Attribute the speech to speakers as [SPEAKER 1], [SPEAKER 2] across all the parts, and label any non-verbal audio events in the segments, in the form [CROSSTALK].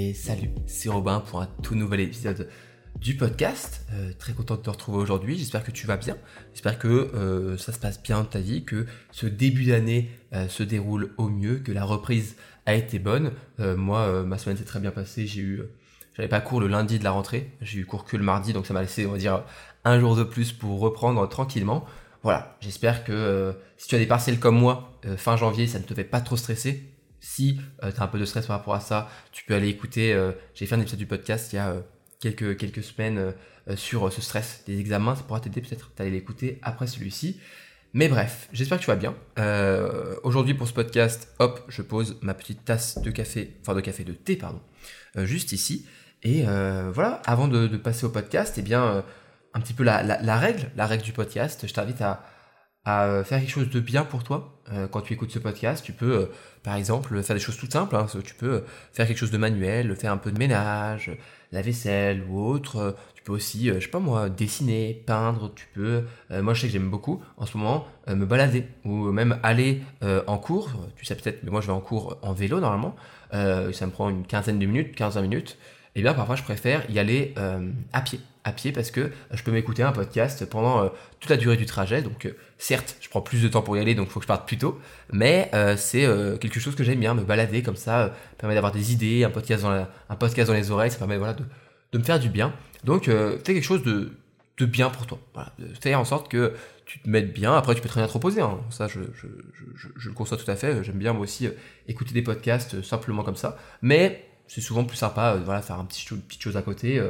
[SPEAKER 1] Et salut, c'est Robin pour un tout nouvel épisode du podcast. Euh, très content de te retrouver aujourd'hui. J'espère que tu vas bien. J'espère que euh, ça se passe bien dans ta vie, que ce début d'année euh, se déroule au mieux, que la reprise a été bonne. moi, ma semaine s'est très bien passée. J'ai eu, j'avais pas cours le lundi de la rentrée. J'ai eu cours que le mardi, donc ça m'a laissé, on va dire, un jour de plus pour reprendre tranquillement. Voilà, j'espère que si tu as des parcelles comme moi, fin janvier, ça ne te fait pas trop stresser. Si tu as un peu de stress par rapport à ça, tu peux aller écouter, j'ai fait un épisode du podcast il y a quelques, quelques semaines euh, sur ce stress des examens. Ça pourra t'aider peut-être d'aller l'écouter après celui-ci. Mais bref, j'espère que tu vas bien. Euh, aujourd'hui pour ce podcast, hop, je pose ma petite tasse de café, enfin de café, de thé, pardon, euh, juste ici. Et voilà, avant de, passer au podcast, eh bien, un petit peu la, la, règle, la règle du podcast, je t'invite à faire quelque chose de bien pour toi quand tu écoutes ce podcast. Tu peux, par exemple, faire des choses toutes simples. Hein. Tu peux faire quelque chose de manuel, faire un peu de ménage, la vaisselle ou autre. Euh, tu peux aussi, euh, je sais pas moi, dessiner, peindre. Tu peux, euh, moi je sais que j'aime beaucoup en ce moment me balader ou même aller en cours. Tu sais peut-être, mais moi je vais en cours en vélo normalement. ça me prend une quinzaine de minutes, 15 minutes. Et eh bien parfois je préfère y aller à pied à pied parce que je peux m'écouter un podcast pendant toute la durée du trajet. Donc certes, je prends plus de temps pour y aller, donc il faut que je parte plus tôt. Mais c'est quelque chose que j'aime bien, me balader comme ça, permet d'avoir des idées, un podcast dans, un podcast dans les oreilles, ça permet voilà, de, de me faire du bien. Donc fais quelque chose de, de bien pour toi. Voilà, faire en sorte que tu te mettes bien. Après, tu peux très bien te reposer. Hein. Ça, je, je, je, le conçois tout à fait. J'aime bien moi aussi écouter des podcasts simplement comme ça. Mais c'est souvent plus sympa, voilà, faire un petit, petite chose à côté.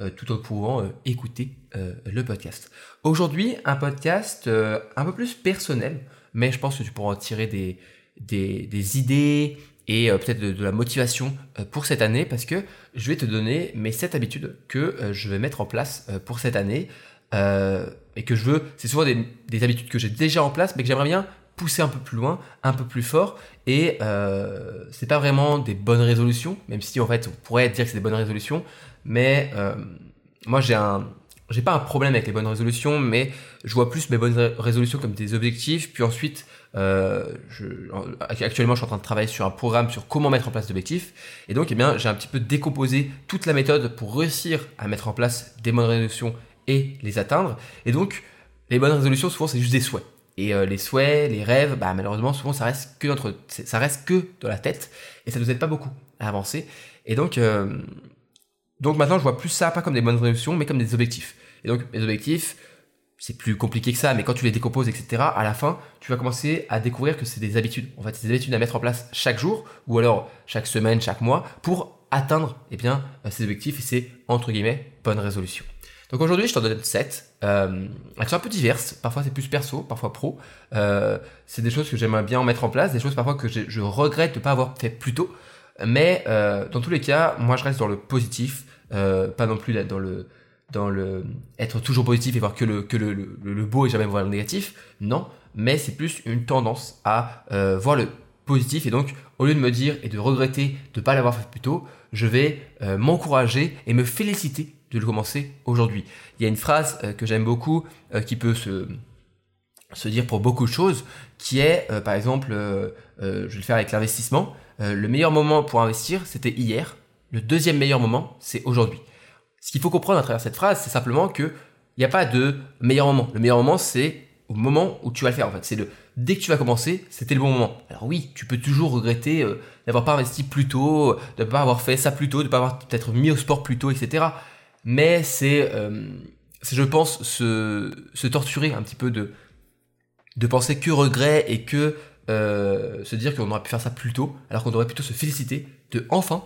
[SPEAKER 1] Euh, tout en pouvant euh, écouter euh, le podcast. Aujourd'hui, un podcast un peu plus personnel, mais je pense que tu pourras en tirer des, des, idées et peut-être de, la motivation pour cette année parce que je vais te donner mes 7 habitudes que je vais mettre en place pour cette année et que je veux, c'est souvent des, des habitudes que j'ai déjà en place mais que j'aimerais bien pousser un peu plus loin, un peu plus fort. Et euh, c'est pas vraiment des bonnes résolutions, même si en fait on pourrait dire que c'est des bonnes résolutions. Mais euh, moi j'ai un, j'ai pas un problème avec les bonnes résolutions, mais je vois plus mes bonnes résolutions comme des objectifs. Puis ensuite, euh, actuellement, je suis en train de travailler sur un programme sur comment mettre en place des objectifs. Et donc, eh bien, j'ai un petit peu décomposé toute la méthode pour réussir à mettre en place des bonnes résolutions et les atteindre. Et donc, les bonnes résolutions, souvent, c'est juste des souhaits. Et euh, les souhaits, les rêves, bah, malheureusement, souvent, ça reste que notre, ça reste que dans la tête, et ça nous aide pas beaucoup à avancer. Et donc, donc maintenant, je vois plus ça pas comme des bonnes résolutions, mais comme des objectifs. Et donc, mes objectifs, c'est plus compliqué que ça, mais quand tu les décomposes, etc., à la fin, tu vas commencer à découvrir que c'est des habitudes. En fait, c'est des habitudes à mettre en place chaque jour, ou alors chaque semaine, chaque mois, pour atteindre, eh bien, ces objectifs et ces, entre guillemets, bonnes résolutions. Donc aujourd'hui, je t'en donne 7. Euh, elles sont un peu diverses. Parfois, c'est plus perso, parfois pro. Euh, c'est des choses que j'aimerais bien mettre en place, des choses parfois que je, regrette de ne pas avoir fait plus tôt. Mais euh, dans tous les cas, moi, je reste dans le positif, euh, pas non plus dans le dans le être toujours positif et voir que le que le, le, beau et jamais voir le négatif. Non, mais c'est plus une tendance à euh, voir le positif et donc au lieu de me dire et de regretter de ne pas l'avoir fait plus tôt, je vais m'encourager et me féliciter de le commencer aujourd'hui. Il y a une phrase que j'aime beaucoup qui peut se, se dire pour beaucoup de choses, qui est par exemple, je vais le faire avec l'investissement, le meilleur moment pour investir, c'était hier, le deuxième meilleur moment, c'est aujourd'hui. Ce qu'il faut comprendre à travers cette phrase, c'est simplement que il n'y a pas de meilleur moment. Le meilleur moment, c'est au moment où tu vas le faire. En fait, c'est dès que tu vas commencer, c'était le bon moment. Alors oui, tu peux toujours regretter d'avoir pas investi plus tôt, de ne pas avoir fait ça plus tôt, de ne pas avoir peut-être mis au sport plus tôt, etc mais euh, c'est, je pense, se, se torturer un petit peu de, de penser que regret et que euh, se dire qu'on aurait pu faire ça plus tôt, alors qu'on devrait plutôt se féliciter de enfin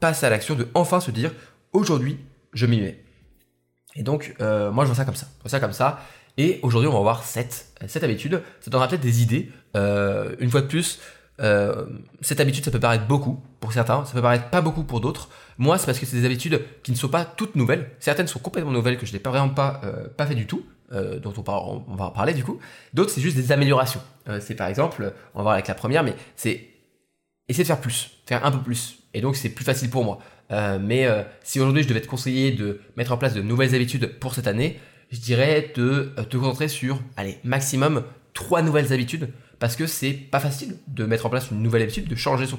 [SPEAKER 1] passer à l'action, de enfin se dire aujourd'hui je m'y mets. Et donc euh, moi je vois ça comme ça, je vois ça comme ça. Et aujourd'hui on va voir cette, cette habitude, ça donnera peut-être des idées. une fois de plus, euh, cette habitude, ça peut paraître beaucoup pour certains, ça peut paraître pas beaucoup pour d'autres. Moi, c'est parce que c'est des habitudes qui ne sont pas toutes nouvelles. Certaines sont complètement nouvelles que je n'ai pas vraiment pas, euh, pas fait du tout, euh, dont on, va en parler du coup. D'autres, c'est juste des améliorations. Euh, c'est par exemple, on va voir avec la première, mais c'est essayer de faire plus, faire un peu plus. Et donc, c'est plus facile pour moi. mais si aujourd'hui je devais te conseiller de mettre en place de nouvelles habitudes pour cette année, je dirais de te concentrer sur, allez, maximum trois nouvelles habitudes parce que c'est pas facile de mettre en place une nouvelle habitude, de changer son,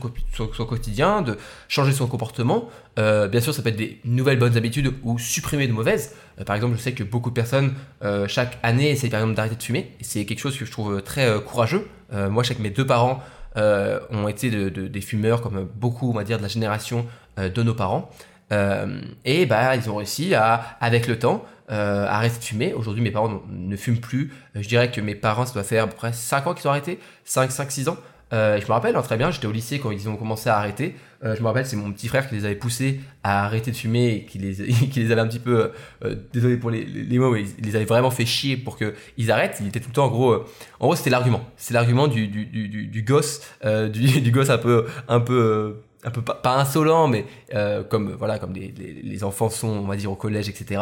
[SPEAKER 1] quotidien, de changer son comportement. Euh, bien sûr, ça peut être des nouvelles bonnes habitudes ou supprimer de mauvaises. Euh, par exemple, je sais que beaucoup de personnes euh, chaque année essayent par exemple d'arrêter de fumer. C'est quelque chose que je trouve très courageux. moi, je sais que mes deux parents ont été des fumeurs, comme beaucoup, on va dire, de la génération de nos parents. Et bah, ils ont réussi à, avec le temps, euh, arrêter de fumer. Aujourd'hui, mes parents ne fument plus. Euh, je dirais que mes parents, ça doit faire à peu près 5 ans qu'ils ont arrêté. 5, 5, 6 ans. Euh, je me rappelle hein, très bien, j'étais au lycée quand ils ont commencé à arrêter. Euh, je me rappelle, c'est mon petit frère qui les avait poussés à arrêter de fumer et qui les, [LAUGHS] qui les avait un petit peu, euh, désolé pour les, mots, mais il les avait vraiment fait chier pour qu'ils arrêtent. Il était tout le temps en gros, euh, en gros c'était l'argument. C'est l'argument du, du, du, du, gosse, du, [LAUGHS] du gosse un peu, un peu un peu pas, insolent, mais euh, comme voilà, comme les, enfants sont, on va dire au collège, etc.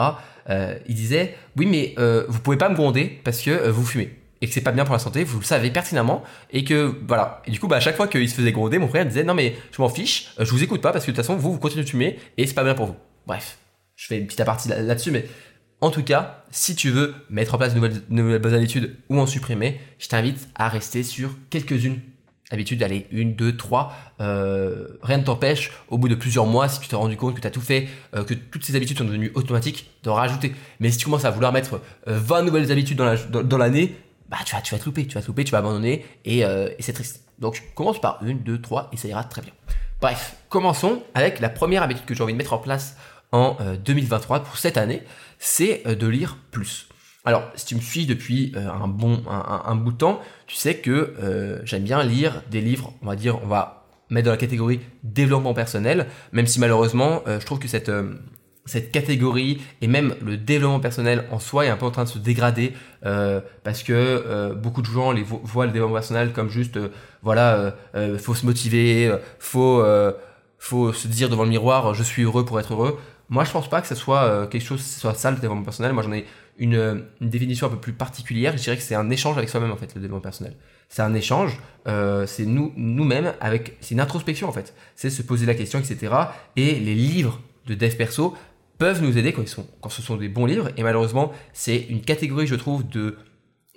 [SPEAKER 1] Euh, il disait oui, mais euh, vous pouvez pas me gronder parce que vous fumez et que c'est pas bien pour la santé, vous le savez pertinemment et que voilà. Et du coup, bah, à chaque fois qu'il se faisait gronder, mon frère disait non mais je m'en fiche, je vous écoute pas parce que de toute façon vous vous continuez de fumer et c'est pas bien pour vous. Bref, je fais une petite apartie là-dessus, mais en tout cas, si tu veux mettre en place de de nouvelles bonnes habitudes ou en supprimer, je t'invite à rester sur quelques-unes habitude d'aller une, deux, trois, euh, rien ne t'empêche, au bout de plusieurs mois, si tu t'es rendu compte que tu as tout fait, euh, que toutes ces habitudes sont devenues automatiques, de rajouter. Mais si tu commences à vouloir mettre 20 euh, nouvelles habitudes dans l'année, bah tu vas, tu vas te louper, tu vas te louper, tu vas abandonner et, et c'est triste. Donc commence par une, deux, trois et ça ira très bien. Bref, commençons avec la première habitude que j'ai envie de mettre en place en 2023 pour cette année, c'est de lire plus. Alors, si tu me suis depuis euh, un bon un, bout de temps, tu sais que euh, j'aime bien lire des livres, on va dire, on va mettre dans la catégorie développement personnel, même si malheureusement, euh, je trouve que cette cette catégorie et même le développement personnel en soi est un peu en train de se dégrader parce que beaucoup de gens les voient le développement personnel comme juste voilà faut se motiver faut faut se dire devant le miroir je suis heureux pour être heureux. Moi je pense pas que ce soit quelque chose soit ça le développement personnel. Moi j'en ai une, définition un peu plus particulière, je dirais que c'est un échange avec soi-même en fait, le développement personnel. C'est un échange, euh, c'est nous nous-mêmes avec, c'est une introspection en fait. C'est se poser la question, etc. Et les livres de dev perso peuvent nous aider quand ils sont, quand ce sont des bons livres. Et malheureusement, c'est une catégorie, je trouve, de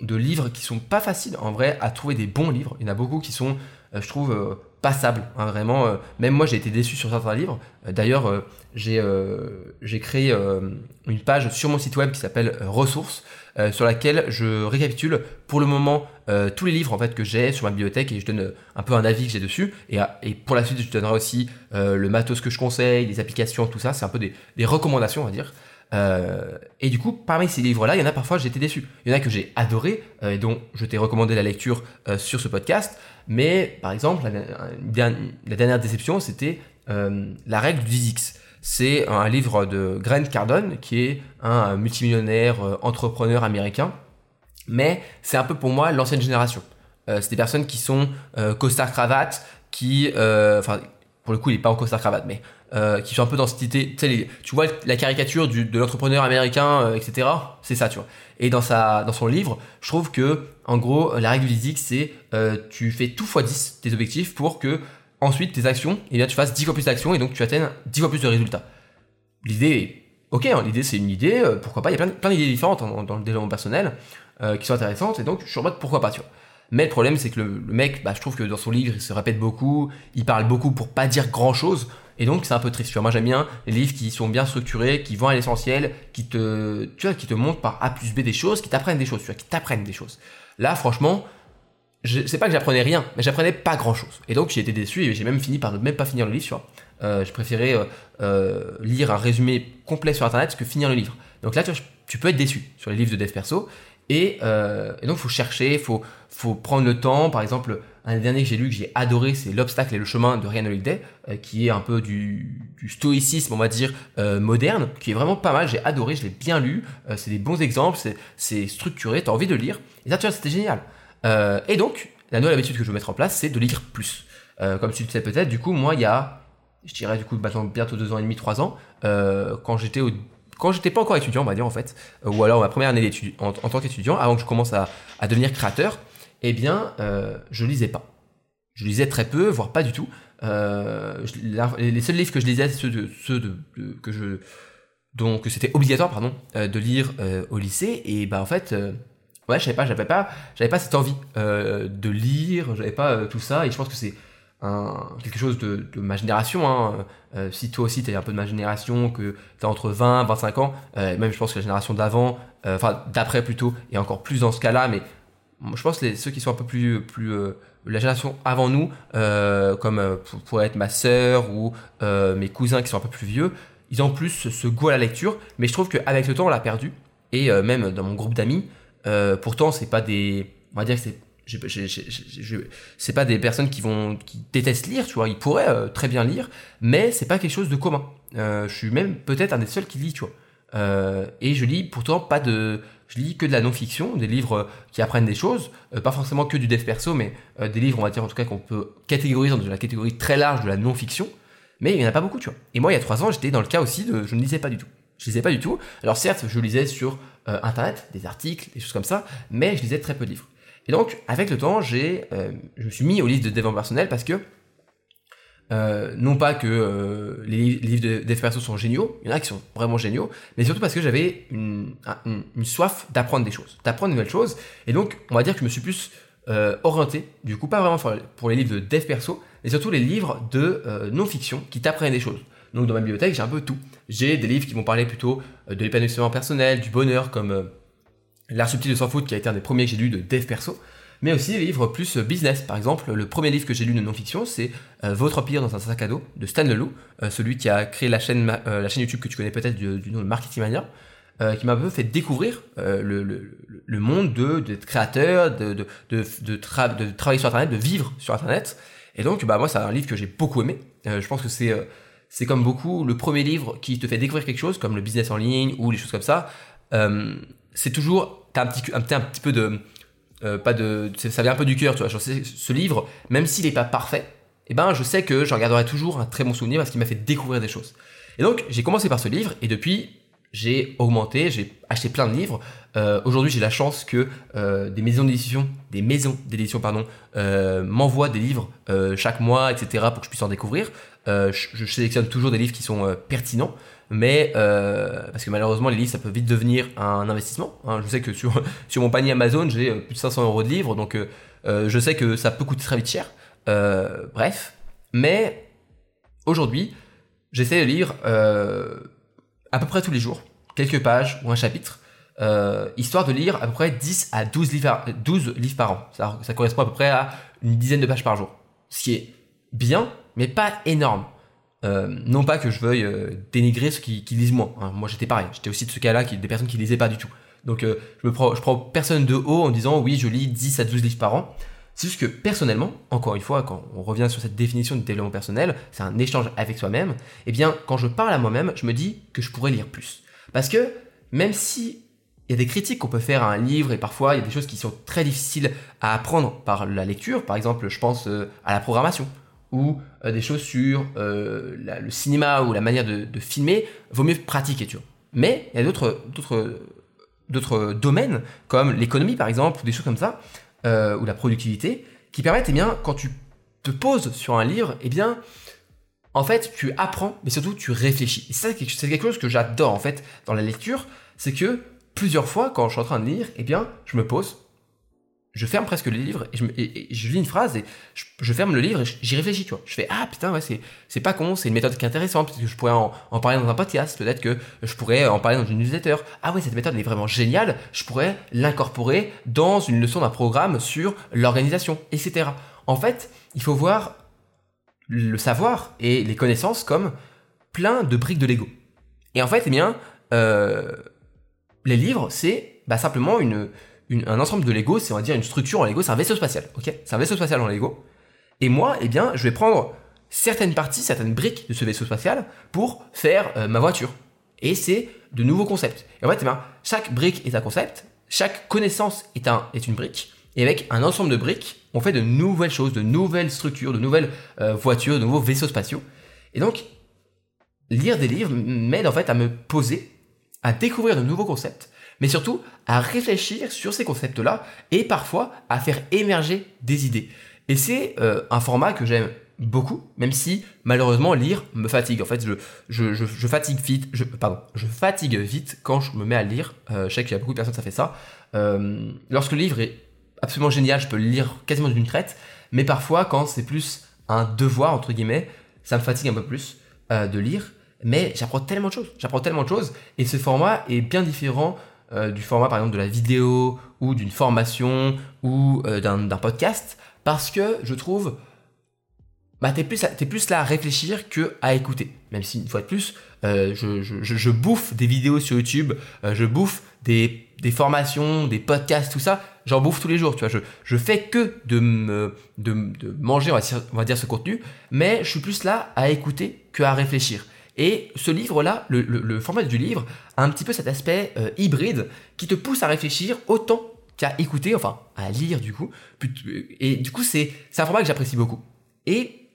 [SPEAKER 1] de livres qui sont pas faciles en vrai à trouver des bons livres. Il y en a beaucoup qui sont, euh, je trouve, euh, passables. Hein, vraiment, même moi j'ai été déçu sur certains livres. D'ailleurs, j'ai euh, j'ai créé euh, une page sur mon site web qui s'appelle euh, ressources sur laquelle je récapitule pour le moment tous les livres en fait que j'ai sur ma bibliothèque et je donne un peu un avis que j'ai dessus et, et pour la suite je donnerai aussi le matos que je conseille, les applications, tout ça, c'est un peu des, des, recommandations on va dire. Et du coup, parmi ces livres-là, il y en a parfois été déçu. Il y en a que j'ai adoré et dont je t'ai recommandé la lecture sur ce podcast. Mais par exemple, la, dernière déception, c'était la règle du 10x c'est un livre de Grant Cardone, qui est un multimillionnaire euh, entrepreneur américain. Mais c'est un peu pour moi l'ancienne génération. Euh, c'est des personnes qui sont euh, costard cravate, qui, enfin, pour le coup, il n'est pas en costard cravate, mais qui sont un peu dans cette idée, tu vois la caricature de l'entrepreneur américain, etc. C'est ça, tu vois. Et dans sa, dans son livre, je trouve que, en gros, la règle du physique, c'est tu fais tout x 10 tes objectifs pour que ensuite tes actions, et eh bien tu fasses 10 fois plus d'actions et donc tu atteignes 10 fois plus de résultats. L'idée est ok, hein, l'idée c'est une idée, euh, pourquoi pas, il y a plein, plein d'idées différentes dans le développement personnel euh, qui sont intéressantes et donc je suis en mode pourquoi pas, tu vois. Mais le problème c'est que le, mec, bah, je trouve que dans son livre il se répète beaucoup, il parle beaucoup pour pas dire grand chose et donc c'est un peu triste. Moi j'aime bien les livres qui sont bien structurés, qui vont à l'essentiel, qui te, tu vois, qui te montrent par A plus B des choses, qui t'apprennent des choses, tu vois, qui t'apprennent des choses. Là franchement, je sais pas que j'apprenais rien, mais j'apprenais pas grand chose. Et donc j'ai été déçu et j'ai même fini par ne même pas finir le livre, tu vois. Euh, je préférais euh, euh, lire un résumé complet sur internet que finir le livre. Donc là, tu, peux être déçu sur les livres de dev perso. Et, et donc, faut chercher, faut, faut prendre le temps. Par exemple, un dernier que j'ai lu que j'ai adoré, c'est L'obstacle et le chemin de Ryan Holiday, euh, qui est un peu du, stoïcisme, on va dire, euh, moderne, qui est vraiment pas mal. J'ai adoré, je l'ai bien lu. c'est des bons exemples, c'est structuré, tu as envie de lire. Et ça, tu vois, c'était génial. Euh, et donc, la nouvelle habitude que je veux mettre en place, c'est de lire plus. Euh, comme tu le sais peut-être, du coup, moi, il y a, je dirais du coup, maintenant bientôt deux ans et demi, trois ans, euh, quand j'étais quand j'étais pas encore étudiant, on va dire en fait, ou alors ma première année d'études en, tant qu'étudiant, avant que je commence à devenir créateur, eh bien, euh, je lisais pas. Je lisais très peu, voire pas du tout. Euh, les seuls livres que je lisais, ceux ceux de, que donc c'était obligatoire pardon de lire au lycée et bah en fait ouais, je savais pas, j'avais pas, j'avais pas cette envie euh, de lire, j'avais pas euh, tout ça, et je pense que c'est quelque chose de, ma génération. Hein. Euh, si toi aussi tu es un peu de ma génération, que tu as entre 20 25 ans, euh, même je pense que la génération d'avant, euh, enfin d'après plutôt, et encore plus dans ce cas-là, mais je pense les, ceux qui sont un peu plus, plus la génération avant nous, comme pourrait être ma sœur ou mes cousins qui sont un peu plus vieux, ils ont plus ce goût à la lecture, mais je trouve qu'avec le temps on l'a perdu, et même dans mon groupe d'amis, pourtant c'est pas des, on va dire que c'est c'est pas des personnes qui vont qui détestent lire, tu vois, ils pourraient euh, très bien lire, mais c'est pas quelque chose de commun. Euh, je suis même peut-être un des seuls qui lit, tu vois. Euh, et je lis pourtant pas de, je lis que de la non-fiction, des livres qui apprennent des choses, pas forcément que du dev perso, mais des livres, on va dire en tout cas qu'on peut catégoriser dans la catégorie très large de la non-fiction. Mais il y en a pas beaucoup, tu vois. Et moi, il y a trois ans, j'étais dans le cas aussi de, je ne lisais pas du tout. Je lisais pas du tout. Alors certes, je lisais sur internet des articles, des choses comme ça, mais je lisais très peu de livres. Et donc, avec le temps, j'ai, euh, je me suis mis au livre de développement personnel parce que, euh, non pas que euh, les, livres de dev perso sont géniaux, il y en a qui sont vraiment géniaux, mais surtout parce que j'avais une, une, soif d'apprendre des choses, d'apprendre de nouvelles choses. Et donc, on va dire que je me suis plus orienté, du coup, pas vraiment pour les livres de dev perso, mais surtout les livres de non-fiction qui t'apprennent des choses. Donc, dans ma bibliothèque, j'ai un peu tout. J'ai des livres qui vont parler plutôt de l'épanouissement personnel, du bonheur, comme L'art subtil de s'en foutre, qui a été un des premiers que j'ai lu de dev perso, mais aussi des livres plus business. Par exemple, le premier livre que j'ai lu de non-fiction, c'est euh, Votre empire dans un sac à dos de Stan Leloup, euh, celui qui a créé la chaîne, euh, la chaîne YouTube que tu connais peut-être du, nom de Marketing Mania, qui m'a un peu fait découvrir le, le, le, monde de d'être créateur, de, de, de, de, travailler sur Internet, de vivre sur Internet. Et donc, bah moi, c'est un livre que j'ai beaucoup aimé. je pense que c'est c'est comme beaucoup le premier livre qui te fait découvrir quelque chose, comme le business en ligne ou les choses comme ça c'est toujours t'as un petit un, un petit peu de euh, pas de ça vient un peu du cœur tu vois ce livre même s'il n'est pas parfait eh ben je sais que j'en garderai toujours un très bon souvenir parce qu'il m'a fait découvrir des choses et donc j'ai commencé par ce livre et depuis j'ai augmenté, j'ai acheté plein de livres. Euh, aujourd'hui, j'ai la chance que euh, des maisons d'édition, des maisons d'édition pardon, m'envoient des livres chaque mois, etc. pour que je puisse en découvrir. Je, sélectionne toujours des livres qui sont pertinents mais euh, parce que malheureusement les livres ça peut vite devenir un investissement. Hein. Je sais que sur, [LAUGHS] sur mon panier Amazon j'ai euh, plus de 500 euros de livres, donc euh, je sais que ça peut coûter très vite cher. Bref, mais aujourd'hui j'essaie de lire à peu près tous les jours, quelques pages ou un chapitre, histoire de lire à peu près 10 à 12 livres, 12 livres par an. Ça correspond à peu près à une dizaine de pages par jour, ce qui est bien, mais pas énorme. Euh, non pas que je veuille euh, dénigrer ceux qui, lisent moins. Hein. Moi j'étais pareil, j'étais aussi de ce cas-là, des personnes qui lisaient pas du tout. Donc euh, je me prends, personne de haut en disant oui je lis 10 à 12 livres par an. C'est juste que personnellement, encore une fois, quand on revient sur cette définition de développement personnel, c'est un échange avec soi-même, eh bien quand je parle à moi-même, je me dis que je pourrais lire plus. Parce que même si il y a des critiques qu'on peut faire à un livre et parfois il y a des choses qui sont très difficiles à apprendre par la lecture, par exemple je pense à la programmation ou euh, des choses sur euh, le cinéma ou la manière de, filmer, vaut mieux pratiquer, tu vois. Mais il y a d'autres, domaines, comme l'économie par exemple, ou des choses comme ça, euh, ou la productivité, qui permettent, eh bien, quand tu te poses sur un livre, eh bien, en fait, tu apprends, mais surtout tu réfléchis. Et ça, c'est quelque chose que j'adore en fait dans la lecture, c'est que plusieurs fois, quand je suis en train de lire, eh bien, je me pose, je ferme presque le livre et je, lis une phrase et je, ferme le livre et j'y réfléchis, tu vois. Je fais ah putain ouais c'est pas con, c'est une méthode qui est intéressante parce que je pourrais en, parler dans un podcast, peut-être que je pourrais en parler dans une newsletter. Ah ouais cette méthode est vraiment géniale, je pourrais l'incorporer dans une leçon d'un programme sur l'organisation, etc. En fait, il faut voir le savoir et les connaissances comme plein de briques de Lego. Et en fait, eh bien, euh, les livres, c'est bah, simplement une, un ensemble de Lego, c'est on va dire une structure en Lego, c'est un vaisseau spatial, ok? C'est un vaisseau spatial en Lego. Et moi, eh bien, je vais prendre certaines parties, certaines briques de ce vaisseau spatial pour faire euh, ma voiture. Et c'est de nouveaux concepts. Et en fait, eh chaque brique est un concept, chaque connaissance est, un, est une brique, et avec un ensemble de briques, on fait de nouvelles choses, de nouvelles structures, de nouvelles euh, voitures, de nouveaux vaisseaux spatiaux. Et donc, lire des livres m'aide en fait à me poser, à découvrir de nouveaux concepts, mais surtout à réfléchir sur ces concepts-là et parfois à faire émerger des idées. Et c'est euh, un format que j'aime beaucoup, même si malheureusement lire me fatigue. En fait, je, je, fatigue vite. Je, pardon, je fatigue vite quand je me mets à lire. Euh, je sais qu'il y a beaucoup de personnes ça fait ça. Euh, lorsque le livre est absolument génial, je peux le lire quasiment d'une traite. Mais parfois, quand c'est plus un devoir entre guillemets, ça me fatigue un peu plus de lire. Mais j'apprends tellement de choses. J'apprends tellement de choses. Et ce format est bien différent du format, par exemple, de la vidéo ou d'une formation ou d'un podcast, parce que je trouve bah, t'es plus, es plus là à réfléchir que à écouter. Même si, une fois de plus, euh, je, je, je, bouffe des vidéos sur YouTube, euh, je bouffe des, des, formations, des podcasts, tout ça, j'en bouffe tous les jours, tu vois. Je, je fais que de, me, de, de manger, on va, dire, on va, dire, ce contenu, mais je suis plus là à écouter que à réfléchir. Et ce livre-là, le, format du livre, a un petit peu cet aspect euh, hybride qui te pousse à réfléchir autant qu'à écouter, enfin à lire du coup. Et du coup, c'est un format que j'apprécie beaucoup. Et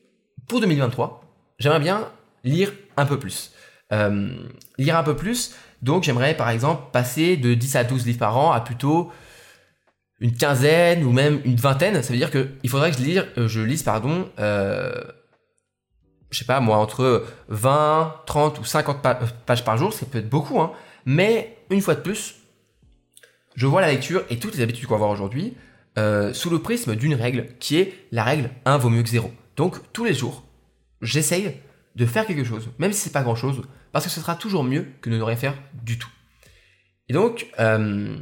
[SPEAKER 1] pour 2023, j'aimerais bien lire un peu plus. Euh, lire un peu plus, donc j'aimerais par exemple passer de 10 à 12 livres par an à plutôt une quinzaine ou même une vingtaine. Ça veut dire qu'il faudrait que je, euh, je lise, pardon, euh, je sais pas moi, entre 20, 30 ou 50 pages par jour, ça peut être beaucoup, hein. mais une fois de plus, je vois la lecture et toutes les habitudes qu'on va aujourd'hui sous le prisme d'une règle qui est la règle 1 vaut mieux que 0. Donc tous les jours, j'essaye de faire quelque chose, même si c'est pas grand chose, parce que ce sera toujours mieux que de ne rien faire du tout. Et donc, euh,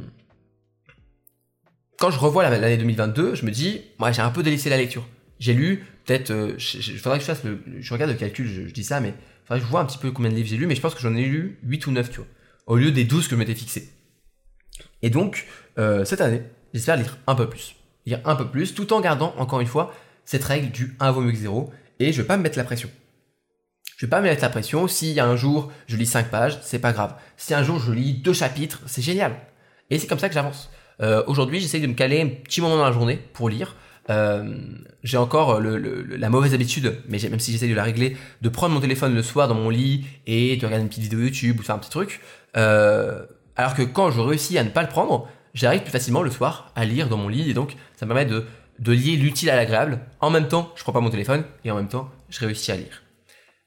[SPEAKER 1] quand je revois l'année 2022, je me dis, moi j'ai un peu délaissé la lecture. J'ai lu, peut-être, euh, faudrait que je fasse le, je regarde le calcul, je, dis ça, mais faudrait que je vois un petit peu combien de livres j'ai lu, mais je pense que j'en ai lu 8 ou 9, tu vois, au lieu des 12 que je m'étais fixé. Et donc, euh, cette année, j'espère lire un peu plus. Lire un peu plus, tout en gardant, encore une fois, cette règle du 1 vaut mieux que 0 et je vais pas me mettre la pression. Je vais pas me mettre la pression. Si un jour je lis 5 pages, c'est pas grave. Si un jour je lis deux chapitres, c'est génial. Et c'est comme ça que j'avance. Euh, aujourd'hui, j'essaye de me caler un petit moment dans la journée pour lire. Euh, j'ai encore la mauvaise habitude, mais même si j'essaye de la régler, de prendre mon téléphone le soir dans mon lit et de regarder une petite vidéo YouTube ou faire un petit truc. Euh, alors que quand je réussis à ne pas le prendre, j'arrive plus facilement le soir à lire dans mon lit et donc ça me permet de de lier l'utile à l'agréable. En même temps, je prends pas mon téléphone et en même temps, je réussis à lire.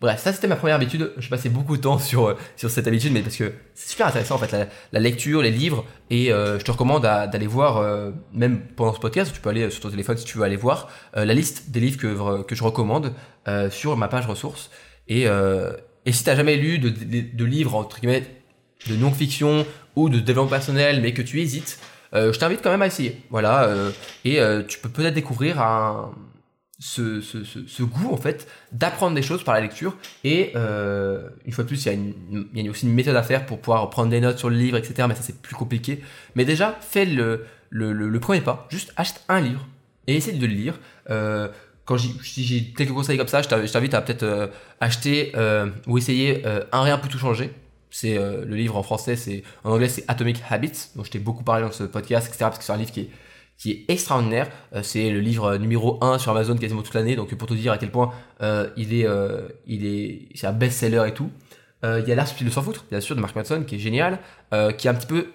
[SPEAKER 1] Bref, ça c'était ma première habitude. Je passais beaucoup de temps sur, euh, sur cette habitude, mais parce que c'est super intéressant en fait, la, lecture, les livres, et euh, je te recommande d'aller voir, euh, même pendant ce podcast, tu peux aller sur ton téléphone si tu veux aller voir, la liste des livres que, que je recommande sur ma page ressources. Et, et si t'as jamais lu de, de, de livres, entre guillemets, de non-fiction ou de développement personnel, mais que tu hésites, je t'invite quand même à essayer. Voilà, et tu peux peut-être découvrir un, ce, goût en fait d'apprendre des choses par la lecture. Et une fois de plus, il y, a il y a aussi une méthode à faire pour pouvoir prendre des notes sur le livre, etc. Mais ça c'est plus compliqué. Mais déjà, fais le, le, premier pas. Juste achète un livre et essaie de le lire. quand j'ai quelques conseils comme ça, je t'invite à peut-être acheter ou essayer Un rien peut tout changer c'est euh, le livre en français, c'est en anglais c'est Atomic Habits, dont je t'ai beaucoup parlé dans ce podcast, etc. Parce que c'est un livre qui est qui est extraordinaire. Euh, c'est le livre numéro 1 sur Amazon quasiment toute l'année, donc pour te dire à quel point euh, il est, il est, c'est un best-seller et tout. Il y a l'art subtil de s'en foutre, bien sûr, de Mark Manson, qui est génial, qui est un petit peu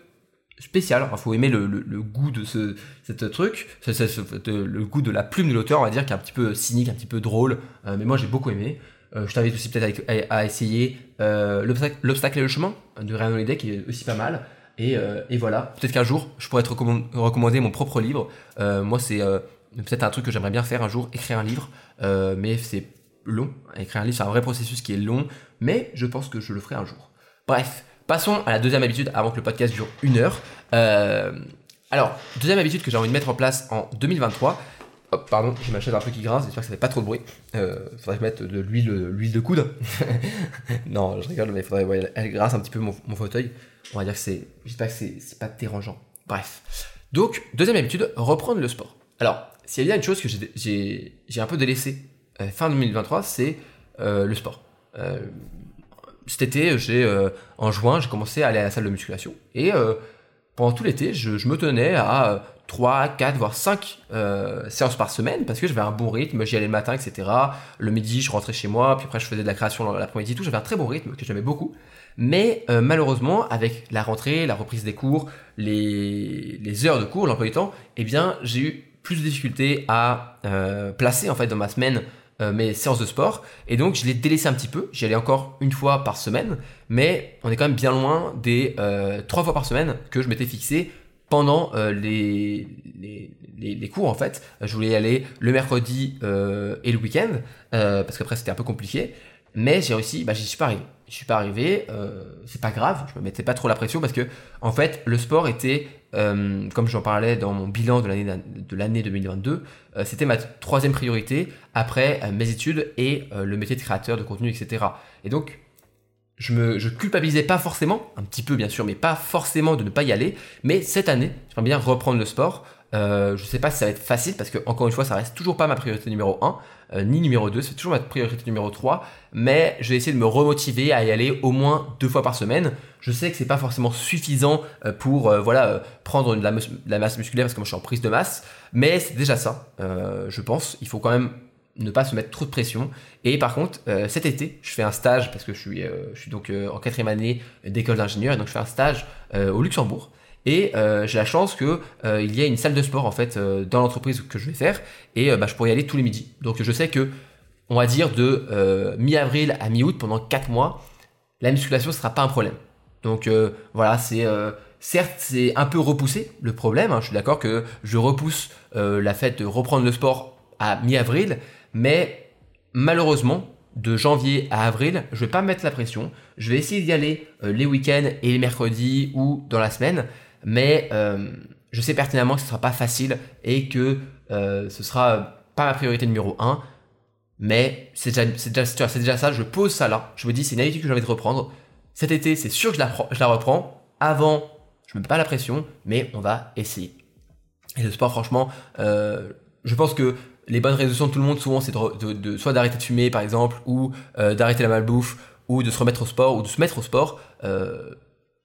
[SPEAKER 1] spécial. Il faut aimer le, goût de ce cette truc, le goût de la plume de l'auteur, on va dire, qui est un petit peu cynique, un petit peu drôle. mais moi, j'ai beaucoup aimé. Euh, je t'invite aussi peut-être à, essayer euh, L'obstacle et le chemin de Ryan Holiday qui est aussi pas mal. Et, euh, et voilà, peut-être qu'un jour, je pourrais te recommander mon propre livre. moi, c'est peut-être un truc que j'aimerais bien faire un jour, écrire un livre, mais c'est long. Écrire un livre, c'est un vrai processus qui est long, mais je pense que je le ferai un jour. Bref, passons à la deuxième habitude avant que le podcast dure une heure. alors, deuxième habitude que j'ai envie de mettre en place en 2023, Hop, pardon, j'ai ma chaise un peu qui grince, j'espère que ça fait pas trop de bruit. Euh, faudrait mette de l'huile, l'huile de coude. [LAUGHS] non, je rigole, mais faudrait, ouais, elle grince un petit peu mon, fauteuil. On va dire que c'est, j'espère que c'est, pas dérangeant. Bref. Donc, deuxième habitude, reprendre le sport. Alors, s'il y a une chose que j'ai, un peu délaissé euh, fin 2023, c'est euh, le sport. Euh, cet été, j'ai, en juin, j'ai commencé à aller à la salle de musculation. Et pendant tout l'été, je, je me tenais à 3, 4, voire 5 euh, séances par semaine parce que j'avais un bon rythme, j'y allais le matin, etc. Le midi, je rentrais chez moi, puis après je faisais de la création l'après-midi, tout. J'avais un très bon rythme que j'aimais beaucoup. Mais euh, malheureusement, avec la rentrée, la reprise des cours, les, les heures de cours, l'emploi du temps, eh bien, j'ai eu plus de difficultés à euh, placer en fait dans ma semaine mes séances de sport. Et donc, je l'ai délaissé un petit peu. J'y allais encore une fois par semaine. Mais on est quand même bien loin des trois fois par semaine que je m'étais fixé pendant les, les, cours en fait. Je voulais y aller le mercredi et le week-end parce qu'après c'était un peu compliqué. Mais j'ai réussi, bah, j'y suis pas arrivé. Je suis pas arrivé, euh, c'est pas grave, je me mettais pas trop la pression parce que en fait le sport était, euh, comme j'en parlais dans mon bilan de l'année de l'année 2022, euh, c'était ma troisième priorité après mes études et le métier de créateur de contenu, etc. Et donc je me je culpabilisais pas forcément, un petit peu bien sûr, mais pas forcément de ne pas y aller. Mais cette année, j'aimerais bien reprendre le sport. Euh, je sais pas si ça va être facile parce que encore une fois, ça reste toujours pas ma priorité numéro 1, euh, ni numéro 2, c'est toujours ma priorité numéro 3, mais je vais essayer de me remotiver à y aller au moins deux fois par semaine. Je sais que c'est pas forcément suffisant euh, pour voilà prendre de la, masse musculaire parce que moi je suis en prise de masse, mais c'est déjà ça, je pense. Il faut quand même ne pas se mettre trop de pression. Et par contre, cet été, je fais un stage parce que je suis, je suis donc en quatrième année d'école d'ingénieur et donc je fais un stage au Luxembourg. Et euh, j'ai la chance que euh, il y a une salle de sport en fait euh, dans l'entreprise que je vais faire et bah, je pourrais y aller tous les midis. Donc je sais que on va dire de mi-avril à mi-août pendant 4 mois, la musculation ne sera pas un problème. Donc voilà, c'est certes c'est un peu repoussé le problème. Hein. je suis d'accord que je repousse la fête de reprendre le sport à mi-avril, mais malheureusement de janvier à avril, je vais pas mettre la pression. Je vais essayer d'y aller les week-ends et les mercredis ou dans la semaine mais euh, je sais pertinemment que ce sera pas facile et que euh, ce sera pas ma priorité numéro 1. Mais c'est déjà, déjà, déjà, ça, je pose ça là. Je me dis, c'est une habitude que j'ai envie de reprendre. Cet été, c'est sûr que je la, reprends. Avant, je me mets pas la pression, mais on va essayer. Et le sport, franchement, euh, je pense que les bonnes résolutions de tout le monde, souvent, c'est de, soit d'arrêter de fumer, par exemple, ou euh, d'arrêter la malbouffe, ou de se remettre au sport, ou de se mettre au sport.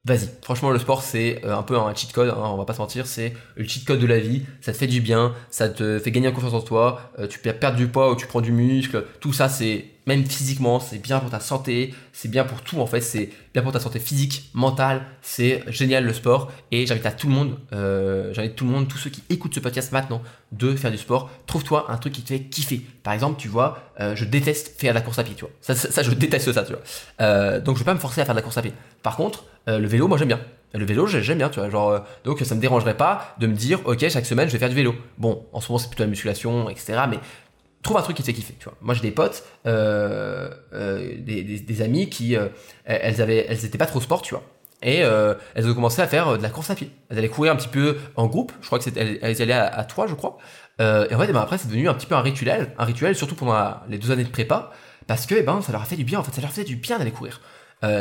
[SPEAKER 1] Vas-y, franchement le sport c'est euh, un peu un cheat code, hein, on va pas se mentir, c'est le cheat code de la vie, ça te fait du bien, ça te fait gagner en confiance en toi, euh, tu peux perdre du poids ou tu prends du muscle, tout ça c'est même physiquement, c'est bien pour ta santé, c'est bien pour tout en fait, c'est bien pour ta santé physique, mentale, c'est génial le sport et j'invite à tout le monde, euh, j'invite tout le monde, tous ceux qui écoutent ce podcast maintenant, de faire du sport. Trouve-toi un truc qui te fait kiffer. Par exemple, tu vois, je déteste faire de la course à pied, tu vois. Ça, je déteste ça, tu vois. Donc je vais pas me forcer à faire de la course à pied. Par contre, euh, le vélo, moi j'aime bien. Le vélo, j'aime bien, tu vois. Genre, euh, donc ça me dérangerait pas de me dire, ok, chaque semaine je vais faire du vélo. Bon, en ce moment c'est plutôt la musculation, etc. Mais trouve un truc qui te fait kiffer, tu vois. Moi, j'ai des potes, euh, des, des, amis qui, elles avaient, elles étaient pas trop sport, tu vois. Et elles ont commencé à faire de la course à pied. Elles allaient courir un petit peu en groupe. Je crois que c'était, elles, allaient à, à trois, je crois. Et en fait, ben après, c'est devenu un petit peu un rituel, un rituel surtout pendant les deux années de prépa, parce que, eh ben, ça leur a fait du bien. En fait, ça leur fait du bien d'aller courir,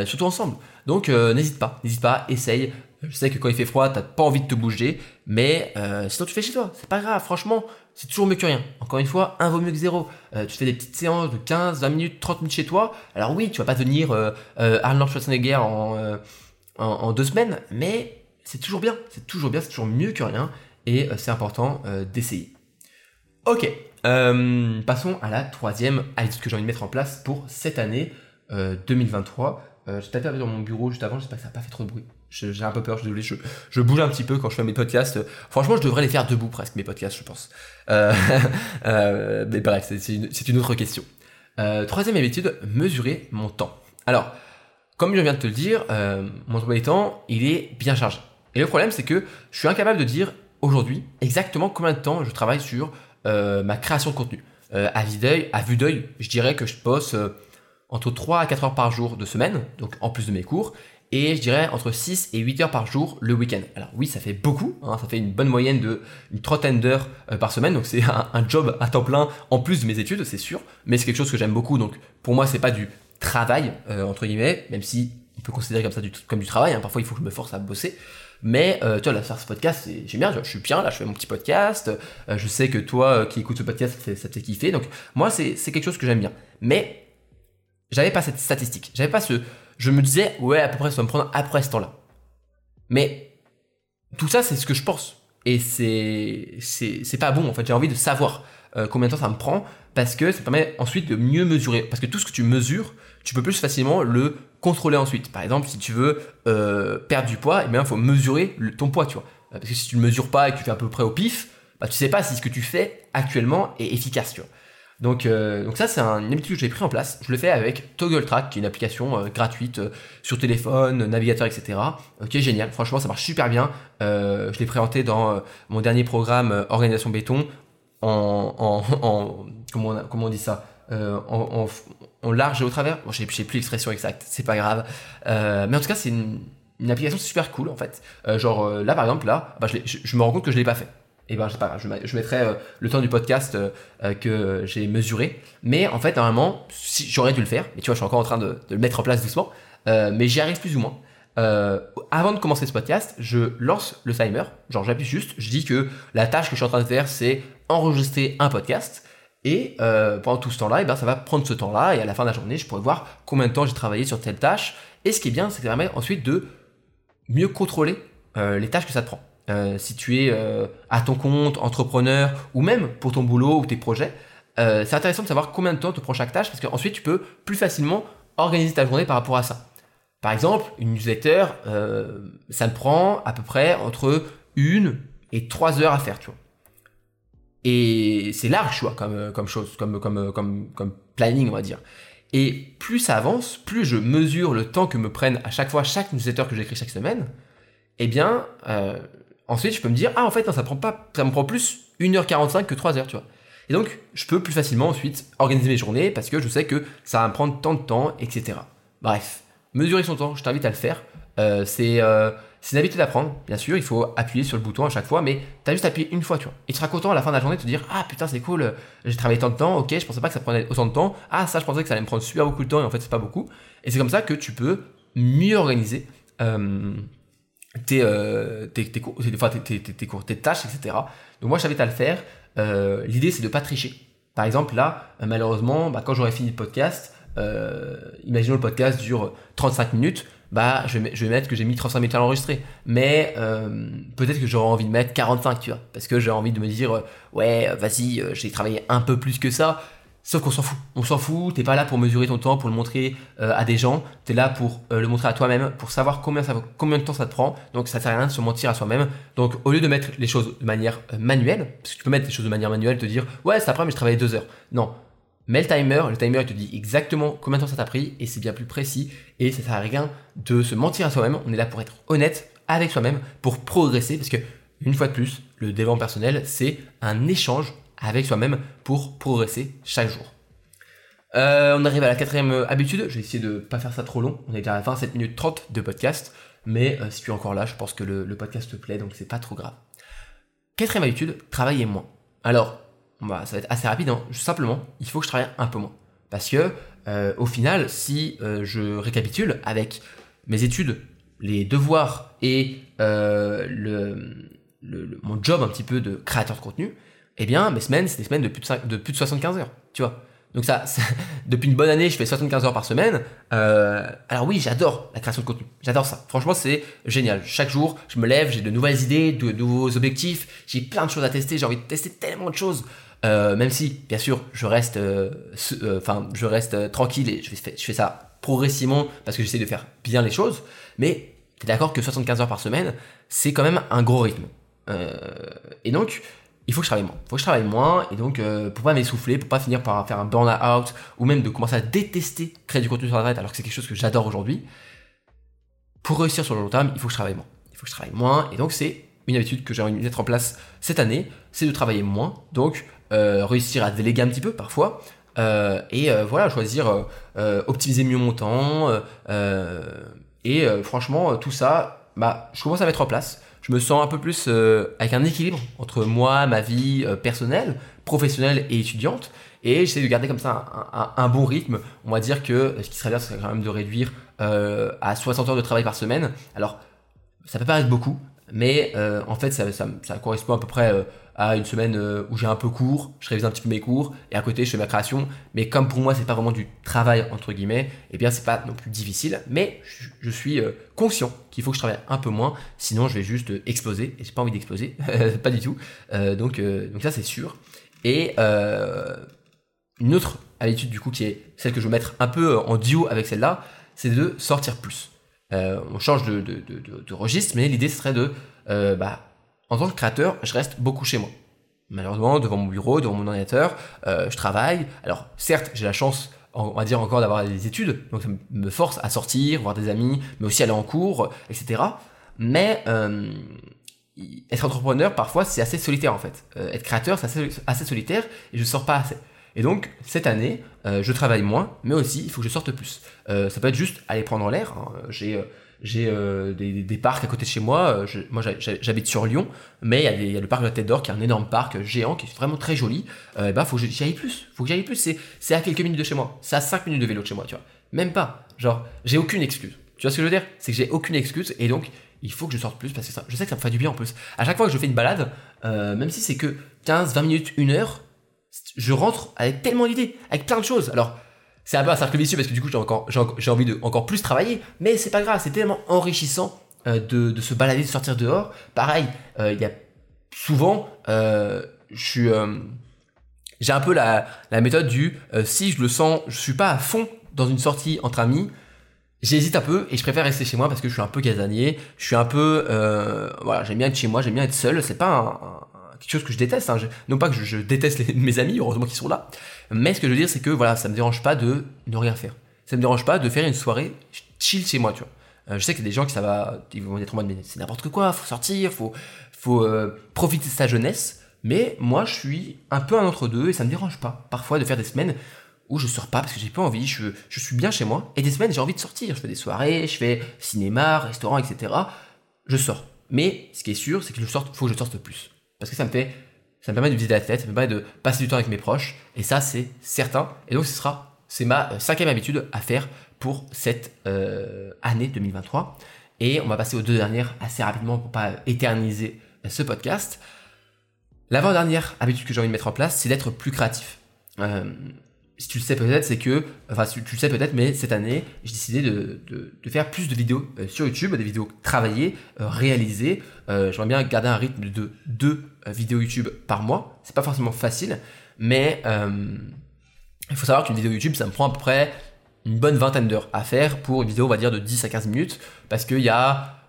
[SPEAKER 1] surtout ensemble. Donc, n'hésite pas, n'hésite pas, essaye. Je sais que quand il fait froid, t'as pas envie de te bouger, mais sinon tu fais chez toi. C'est pas grave, franchement c'est toujours mieux que rien. Encore une fois, un vaut mieux que zéro. Euh, tu fais des petites séances de 15, 20 minutes, 30 minutes chez toi. Alors oui, tu vas pas euh, euh, Arnold Schwarzenegger en, en, deux semaines, mais c'est toujours bien. C'est toujours bien, c'est toujours mieux que rien. Et c'est important d'essayer. Ok, passons à la troisième habitude que j'ai envie de mettre en place pour cette année 2023. Je tapais dans mon bureau juste avant, j'espère que ça n'a pas fait trop de bruit. J'ai un peu peur, je, je, je, bouge un petit peu quand je fais mes podcasts. Franchement, je devrais les faire debout presque, mes podcasts, je pense. Euh, [LAUGHS] euh, mais bref, c'est une, autre question. Euh, troisième habitude, mesurer mon temps. Alors, comme je viens de te le dire, euh, mon emploi du temps, il est bien chargé. Et le problème, c'est que je suis incapable de dire aujourd'hui exactement combien de temps je travaille sur euh, ma création de contenu. à d'œil, à vue d'œil, je dirais que je bosse entre 3 à 4 heures par jour de semaine, donc en plus de mes cours, et je dirais entre 6 et 8 heures par jour le week-end. Alors oui, ça fait beaucoup, hein, ça fait une bonne moyenne de une trentaine d'heures euh, par semaine, donc c'est [LAUGHS] un, job à temps plein en plus de mes études, c'est sûr, mais c'est quelque chose que j'aime beaucoup, donc pour moi c'est pas du travail euh, entre guillemets, même si on peut considérer comme ça du, comme du travail, hein. parfois il faut que je me force à bosser, mais euh, tu vois, là, faire ce podcast, j'aime bien, je suis bien, là, je fais mon petit podcast, je sais que toi qui écoutes ce podcast, ça, te fait kiffer, donc moi c'est quelque chose que j'aime bien. Mais j'avais pas cette statistique, j'avais pas ce, je me disais, ouais, à peu près, ça va me prendre après ce temps-là. Mais tout ça, c'est ce que je pense. Et c'est, c'est, pas bon, en fait. J'ai envie de savoir euh, combien de temps ça me prend parce que ça permet ensuite de mieux mesurer. Parce que tout ce que tu mesures, tu peux plus facilement le contrôler ensuite. Par exemple, si tu veux euh, perdre du poids, il faut mesurer ton poids, tu vois. Parce que si tu ne mesures pas et que tu fais à peu près au pif, bah, tu sais pas si ce que tu fais actuellement est efficace, tu vois. Donc, euh, donc ça, c'est un- une habitude que j'ai pris en place. Je le fais avec Toggle Track, qui est une application euh, gratuite euh, sur téléphone, navigateur, etc. qui est génial. Franchement, ça marche super bien. Je l'ai présenté dans mon dernier programme Organisation Béton en, en, [LAUGHS] en- comment, on, dit ça? En, large et au travers. Bon, je sais plus l'expression exacte, c'est pas grave. Mais en tout cas, c'est une, application super cool en fait. Genre là, par exemple, là, bah, je- je me rends compte que je l'ai pas fait. Et ben, pas grave, je, mettrai euh, le temps du podcast euh, euh, que j'ai mesuré. Mais en fait, normalement, si, j'aurais dû le faire. Mais tu vois, je suis encore en train de, le mettre en place doucement. Mais j'y arrive plus ou moins. Avant de commencer ce podcast, je lance le timer. Genre, j'appuie juste, je dis que la tâche que je suis en train de faire, c'est enregistrer un podcast. Et pendant tout ce temps-là, eh ben, ça va prendre ce temps-là. Et à la fin de la journée, je pourrais voir combien de temps j'ai travaillé sur telle tâche. Et ce qui est bien, c'est que ça permet ensuite de mieux contrôler les tâches que ça te prend. Euh, si tu es euh, à ton compte, entrepreneur, ou même pour ton boulot ou tes projets, euh, c'est intéressant de savoir combien de temps te prend chaque tâche, parce qu'ensuite tu peux plus facilement organiser ta journée par rapport à ça. Par exemple, une newsletter, ça me prend à peu près entre une et trois heures à faire, tu vois. Et c'est large, tu vois, comme, comme chose, comme, comme, comme, planning, on va dire. Et plus ça avance, plus je mesure le temps que me prennent à chaque fois chaque newsletter que j'écris chaque semaine, eh bien, ensuite je peux me dire, ah en fait, non, ça, prend pas, ça me prend plus 1h45 que 3 heures, tu vois. Et donc, je peux plus facilement ensuite organiser mes journées parce que je sais que ça va me prendre tant de temps, etc. Bref, mesurer son temps, je t'invite à le faire. Euh, c'est euh, c'est une habitude à prendre, bien sûr, il faut appuyer sur le bouton à chaque fois, mais tu as juste appuyé une fois, tu vois. Et tu seras content à la fin de la journée de te dire Ah putain, c'est cool, j'ai travaillé tant de temps, ok, je pensais pas que ça prenait autant de temps. Ah, ça, je pensais que ça allait me prendre super beaucoup de temps, et en fait, c'est pas beaucoup. Et c'est comme ça que tu peux mieux organiser euh, tes, euh, tes, tes, tes- tes, tâches, etc. Donc, moi, je t'invite à le faire. Euh, L'idée, c'est de pas tricher. Par exemple, là, euh, malheureusement, bah, quand j'aurai fini le podcast, euh, imaginons le podcast dure 35 minutes, bah, je vais, je vais mettre que j'ai mis 35 minutes à l'enregistrer. Mais peut-être que j'aurais envie de mettre 45, tu vois. Parce que j'ai envie de me dire, ouais, vas-y, j'ai travaillé un peu plus que ça. Sauf qu'on s'en fout. On s'en fout. T'es pas là pour mesurer ton temps, pour le montrer euh, à des gens. T'es là pour euh, le montrer à toi-même, pour savoir combien, de temps ça te prend. Donc ça sert à rien de se mentir à soi-même. Donc au lieu de mettre les choses de manière euh, manuelle, parce que tu peux mettre les choses de manière manuelle, te dire ouais, ça prend, mais je travaillais deux heures. Non. Mets le timer, le timer il te dit exactement combien de temps ça t'a pris et c'est bien plus précis et ça sert à rien de se mentir à soi-même. On est là pour être honnête avec soi-même, pour progresser parce que une fois de plus, le développement personnel c'est un échange avec soi-même pour progresser chaque jour. Euh, on arrive à la quatrième euh, habitude. Je vais essayer de pas faire ça trop long. On est déjà à 27 minutes 30 de podcast. Mais euh, si tu es encore là, je pense que le, podcast te plaît, donc c'est pas trop grave. Quatrième habitude, travailler moins. Alors, bah, ça va être assez rapide. Hein. Simplement, il faut que je travaille un peu moins. Parce que, au final, si je récapitule avec mes études, les devoirs et le- mon job un petit peu de créateur de contenu, eh bien, mes semaines, c'est des semaines de plus de, cinq- de plus de 75 heures. Tu vois donc [LAUGHS] ça, depuis une bonne année, je fais 75 heures par semaine. Euh, alors oui, j'adore la création de contenu. J'adore ça. Franchement, c'est génial. Chaque jour, je me lève, j'ai de nouvelles idées, de nouveaux objectifs. J'ai plein de choses à tester. J'ai envie de tester tellement de choses. Euh, même si, bien sûr, je reste, euh, enfin, je reste tranquille et je fais, je fais ça progressivement parce que j'essaie de faire bien les choses. Mais t'es d'accord que 75 heures par semaine, c'est quand même un gros rythme. Et donc, il faut que je travaille moins. Il faut que je travaille moins, et donc, euh, pour pas m'essouffler, pour pas finir par faire un burn-out, ou même de commencer à détester créer du contenu sur Internet alors que c'est quelque chose que j'adore aujourd'hui, pour réussir sur le long terme, il faut que je travaille moins. Il faut que je travaille moins, et donc c'est une habitude que j'ai envie de mettre en place cette année, c'est de travailler moins, donc euh, réussir à déléguer un petit peu parfois, euh, et euh, voilà, choisir, optimiser mieux mon temps, et franchement, tout ça, bah, je commence à mettre en place. Je me sens un peu plus euh, avec un équilibre entre moi, ma vie euh, personnelle, professionnelle et étudiante. Et j'essaie de garder comme ça un, bon rythme. On va dire que ce qui serait bien, c'est quand même de réduire euh, à 60 heures de travail par semaine. Alors, ça peut paraître beaucoup, mais en fait, ça, correspond à peu près à une semaine euh, où j'ai un peu cours, je révise un petit peu mes cours, et à côté, je fais ma création. Mais comme pour moi, c'est pas vraiment du travail, entre guillemets, eh bien, c'est pas non plus difficile, mais je, suis euh, conscient qu'il faut que je travaille un peu moins, sinon je vais juste euh, exploser, et j'ai pas envie d'exploser, [LAUGHS] pas du tout. Donc, ça, c'est sûr. Et une autre habitude, du coup, qui est celle que je veux mettre un peu en duo avec celle-là, c'est de sortir plus. On change de, de, registre, mais l'idée serait de, bah, en tant que créateur, je reste beaucoup chez moi. malheureusement, devant mon bureau, devant mon ordinateur, je travaille. Alors, certes, j'ai la chance on va dire encore d'avoir des études, donc ça me force à sortir, voir des amis, mais aussi aller en cours, etc. Mais euh, être entrepreneur, parfois, c'est assez solitaire en fait. Euh, être créateur, c'est assez, solitaire et je sors pas assez. Et donc, cette année, euh, je travaille moins, mais aussi, il faut que je sorte plus. ça peut être juste aller prendre l'air. Hein. J'ai j'ai des, parcs à côté de chez moi. moi, j'habite sur Lyon, mais il y, a le parc de la Tête d'Or qui est un énorme parc géant qui est vraiment très joli. et bah, faut que j'y aille plus. Faut que j'y aille plus. C'est à quelques minutes de chez moi. C'est à 5 minutes de vélo de chez moi, tu vois. Même pas. Genre, j'ai aucune excuse. Tu vois ce que je veux dire? C'est que j'ai aucune excuse et donc il faut que je sorte plus parce que ça, je sais que ça me fait du bien en plus. À chaque fois que je fais une balade, euh, même si c'est que 15, 20 minutes, 1 heure, je rentre avec tellement d'idées, avec plein de choses. Alors, c'est un peu un cercle vicieux parce que du coup, j'ai encore, j'ai envie de encore plus travailler, mais c'est pas grave, c'est tellement enrichissant euh, de, de, se balader, de sortir dehors. Pareil, euh, il y a souvent, je suis, j'ai un peu la, la méthode du si je le sens, je suis pas à fond dans une sortie entre amis, J'hésite un peu et je préfère rester chez moi parce que je suis un peu casanier. Je suis un peu, euh, voilà, j'aime bien être chez moi, j'aime bien être seul. C'est pas quelque chose que je déteste. Hein. non pas que je, déteste mes amis, heureusement qu'ils sont là. Mais ce que je veux dire, c'est que voilà, ça me dérange pas de ne rien faire. Ça me dérange pas de faire une soirée chill chez moi, tu vois. Euh, je sais qu'il y a des gens qui ça va, ils vont être en mode c'est n'importe quoi, faut sortir, faut, faut euh, profiter de sa jeunesse. Mais moi, je suis un peu un entre deux et ça me dérange pas parfois de faire des semaines où je sors pas parce que j'ai pas envie, je, suis bien chez moi, et des semaines j'ai envie de sortir, je fais des soirées, je fais cinéma, restaurant, etc. Je sors. Mais ce qui est sûr, c'est que je faut que je sorte plus. Parce que ça me fait, ça me permet de vider la tête, ça me permet de passer du temps avec mes proches, et ça c'est certain. Et donc ce sera, c'est ma euh, cinquième habitude à faire pour cette euh, année 2023. Et on va passer aux deux dernières assez rapidement pour pas éterniser ce podcast. L'avant-dernière habitude que j'ai envie de mettre en place, c'est d'être plus créatif. Euh, si tu le sais peut-être, c'est que, enfin tu, le sais peut-être, mais cette année, j'ai décidé de, de, faire plus de vidéos euh, sur YouTube, des vidéos travaillées, euh, réalisées. Euh, j'aimerais bien garder un rythme de deux vidéos YouTube par mois. C'est pas forcément facile, mais il faut savoir qu'une vidéo YouTube, ça me prend à peu près une bonne vingtaine d'heures à faire pour une vidéo, on va dire, de 10 à 15 minutes, parce qu'il y a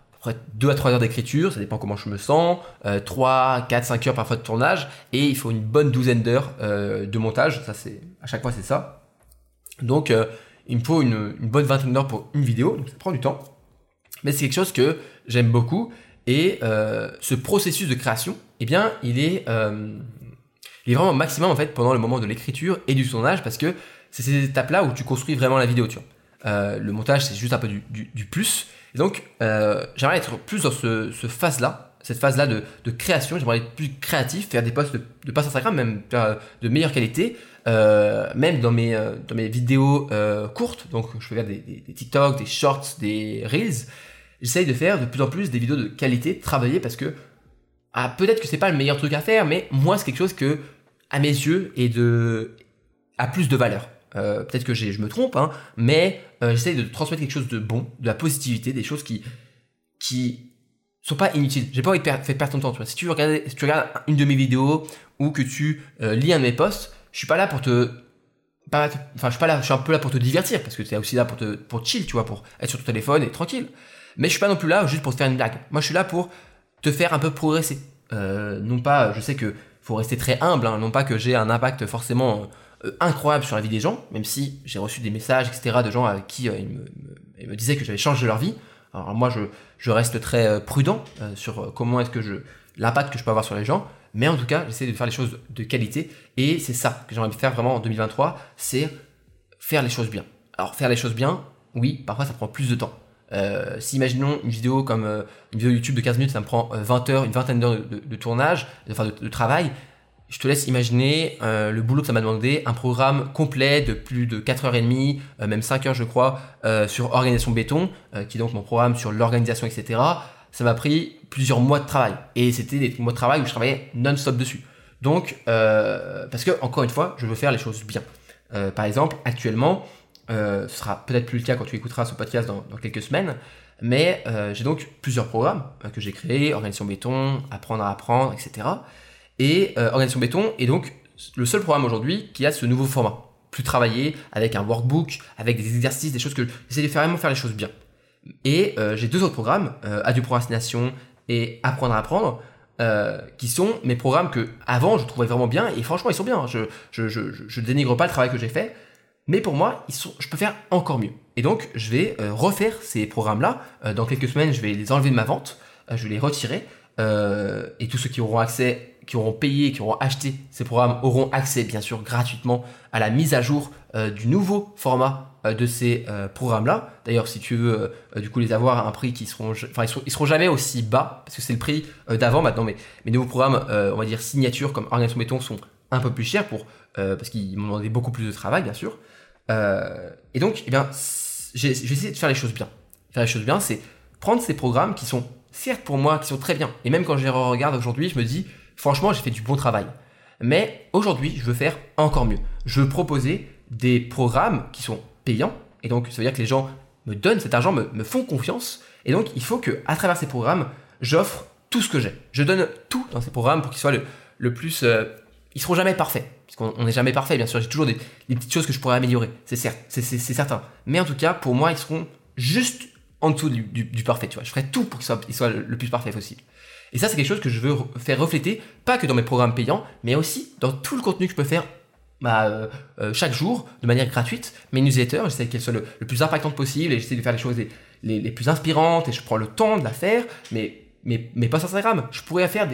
[SPEAKER 1] 2 à 3 heures d'écriture, ça dépend comment je me sens, 3, 4, 5 heures parfois de tournage, et il faut une bonne douzaine d'heures euh, de montage, ça c'est à chaque fois c'est ça. Donc euh, il me faut une, bonne vingtaine d'heures pour une vidéo, donc ça prend du temps. Mais c'est quelque chose que j'aime beaucoup, et euh, ce processus de création, eh bien il est, vraiment maximum en fait pendant le moment de l'écriture et du tournage, parce que c'est ces étapes-là où tu construis vraiment la vidéo, tu le montage c'est juste un peu du plus, et donc, euh, j'aimerais être plus dans ce, phase-là, cette phase-là de, de, création. J'aimerais être plus créatif, faire des posts de, de posts Instagram, même de meilleure qualité, euh, même dans mes, euh, vidéos euh, courtes. Donc, je fais faire des, des, des, TikTok, des shorts, des reels. J'essaye de faire de plus en plus des vidéos de qualité, travailler parce que ah, peut-être que c'est pas le meilleur truc à faire, mais moi, c'est quelque chose que, à mes yeux, est de, a plus de valeur. Euh, peut-être que je me trompe, hein, mais euh, j'essaye de transmettre quelque chose de bon, de la positivité, des choses qui qui sont pas inutiles. J'ai pas envie de faire perdre ton temps. Tu. Si tu regardes, une de mes vidéos ou que tu euh, lis un de mes posts, je suis pas là pour te enfin je suis pas là, je suis un peu là pour te divertir parce que tu es aussi là pour te pour chill, tu vois, pour être sur ton téléphone et tranquille. Mais je suis pas non plus là juste pour te faire une blague. Moi, je suis là pour te faire un peu progresser. non pas, je sais que faut rester très humble, hein, non pas que j'ai un impact forcément euh, incroyable sur la vie des gens, même si j'ai reçu des messages, etc., de gens avec qui euh, ils, me, disaient que j'avais changé leur vie. Alors moi, je, reste très euh, prudent sur comment est-ce que je l'impact que je peux avoir sur les gens, mais en tout cas, j'essaie de faire les choses de qualité, et c'est ça que j'ai envie de faire vraiment en 2023, c'est faire les choses bien. Alors faire les choses bien, oui, parfois ça prend plus de temps. si imaginons une vidéo comme une vidéo YouTube de 15 minutes, ça me prend 20 heures, une vingtaine d'heures de, tournage, enfin de, travail, je te laisse imaginer euh, le boulot que ça m'a demandé, un programme complet de plus de 4h30, euh, même 5 heures je crois, euh, sur organisation béton, qui est donc mon programme sur l'organisation, etc. Ça m'a pris plusieurs mois de travail. Et c'était des mois de travail où je travaillais non-stop dessus. Donc, parce que, encore une fois, je veux faire les choses bien. par exemple, actuellement, ce sera peut-être plus le cas quand tu écouteras ce podcast dans quelques semaines, mais j'ai donc plusieurs programmes que j'ai créés, organisation béton, apprendre à apprendre, etc et euh, Organisation Béton est donc le seul programme aujourd'hui qui a ce nouveau format. Plus travaillé, avec un workbook, avec des exercices, des choses que j'essaie de faire vraiment faire les choses bien. Et euh, j'ai deux autres programmes, euh, du procrastination et Apprendre à apprendre, euh, qui sont mes programmes que avant je trouvais vraiment bien et franchement ils sont bien. Je je, je, je dénigre pas le travail que j'ai fait, mais pour moi ils sont, je peux faire encore mieux. Et donc je vais refaire ces programmes là. Euh, dans quelques semaines je vais les enlever de ma vente, je vais les retirer et tous ceux qui auront accès qui auront payé, qui auront acheté ces programmes auront accès bien sûr gratuitement à la mise à jour euh, du nouveau format euh, de ces euh, programmes-là. D'ailleurs, si tu veux du coup les avoir à un prix qui seront, enfin ils seront, jamais aussi bas parce que c'est le prix d'avant maintenant. Mais mes nouveaux programmes, on va dire signature comme Organisation Béton sont un peu plus chers pour parce qu'ils m'ont demandé beaucoup plus de travail bien sûr. et donc, eh bien, j'ai essayé de faire les choses bien. Faire les choses bien, c'est prendre ces programmes qui sont certes pour moi qui sont très bien. Et même quand je les regarde aujourd'hui, je me dis franchement, j'ai fait du bon travail. Mais aujourd'hui, je veux faire encore mieux. Je veux proposer des programmes qui sont payants. Et donc, ça veut dire que les gens me donnent cet argent, me, font confiance. Et donc, il faut que, à travers ces programmes, j'offre tout ce que j'ai. Je donne tout dans ces programmes pour qu'ils soient le, plus. Euh, ils seront jamais parfaits. Parce qu'on n'est jamais parfait, bien sûr. J'ai toujours des, petites choses que je pourrais améliorer. C'est certain. Mais en tout cas, pour moi, ils seront juste en dessous du, parfait. Tu vois. Je ferai tout pour qu'ils soient, le plus parfait possible. Et ça, c'est quelque chose que je veux faire refléter, pas que dans mes programmes payants, mais aussi dans tout le contenu que je peux faire bah, euh, euh, chaque jour de manière gratuite. Mes newsletters, j'essaie qu'elles soient le, plus impactantes possible et j'essaie de faire les choses les, plus inspirantes et je prends le temps de la faire. Mais mes, mes posts Instagram, je pourrais faire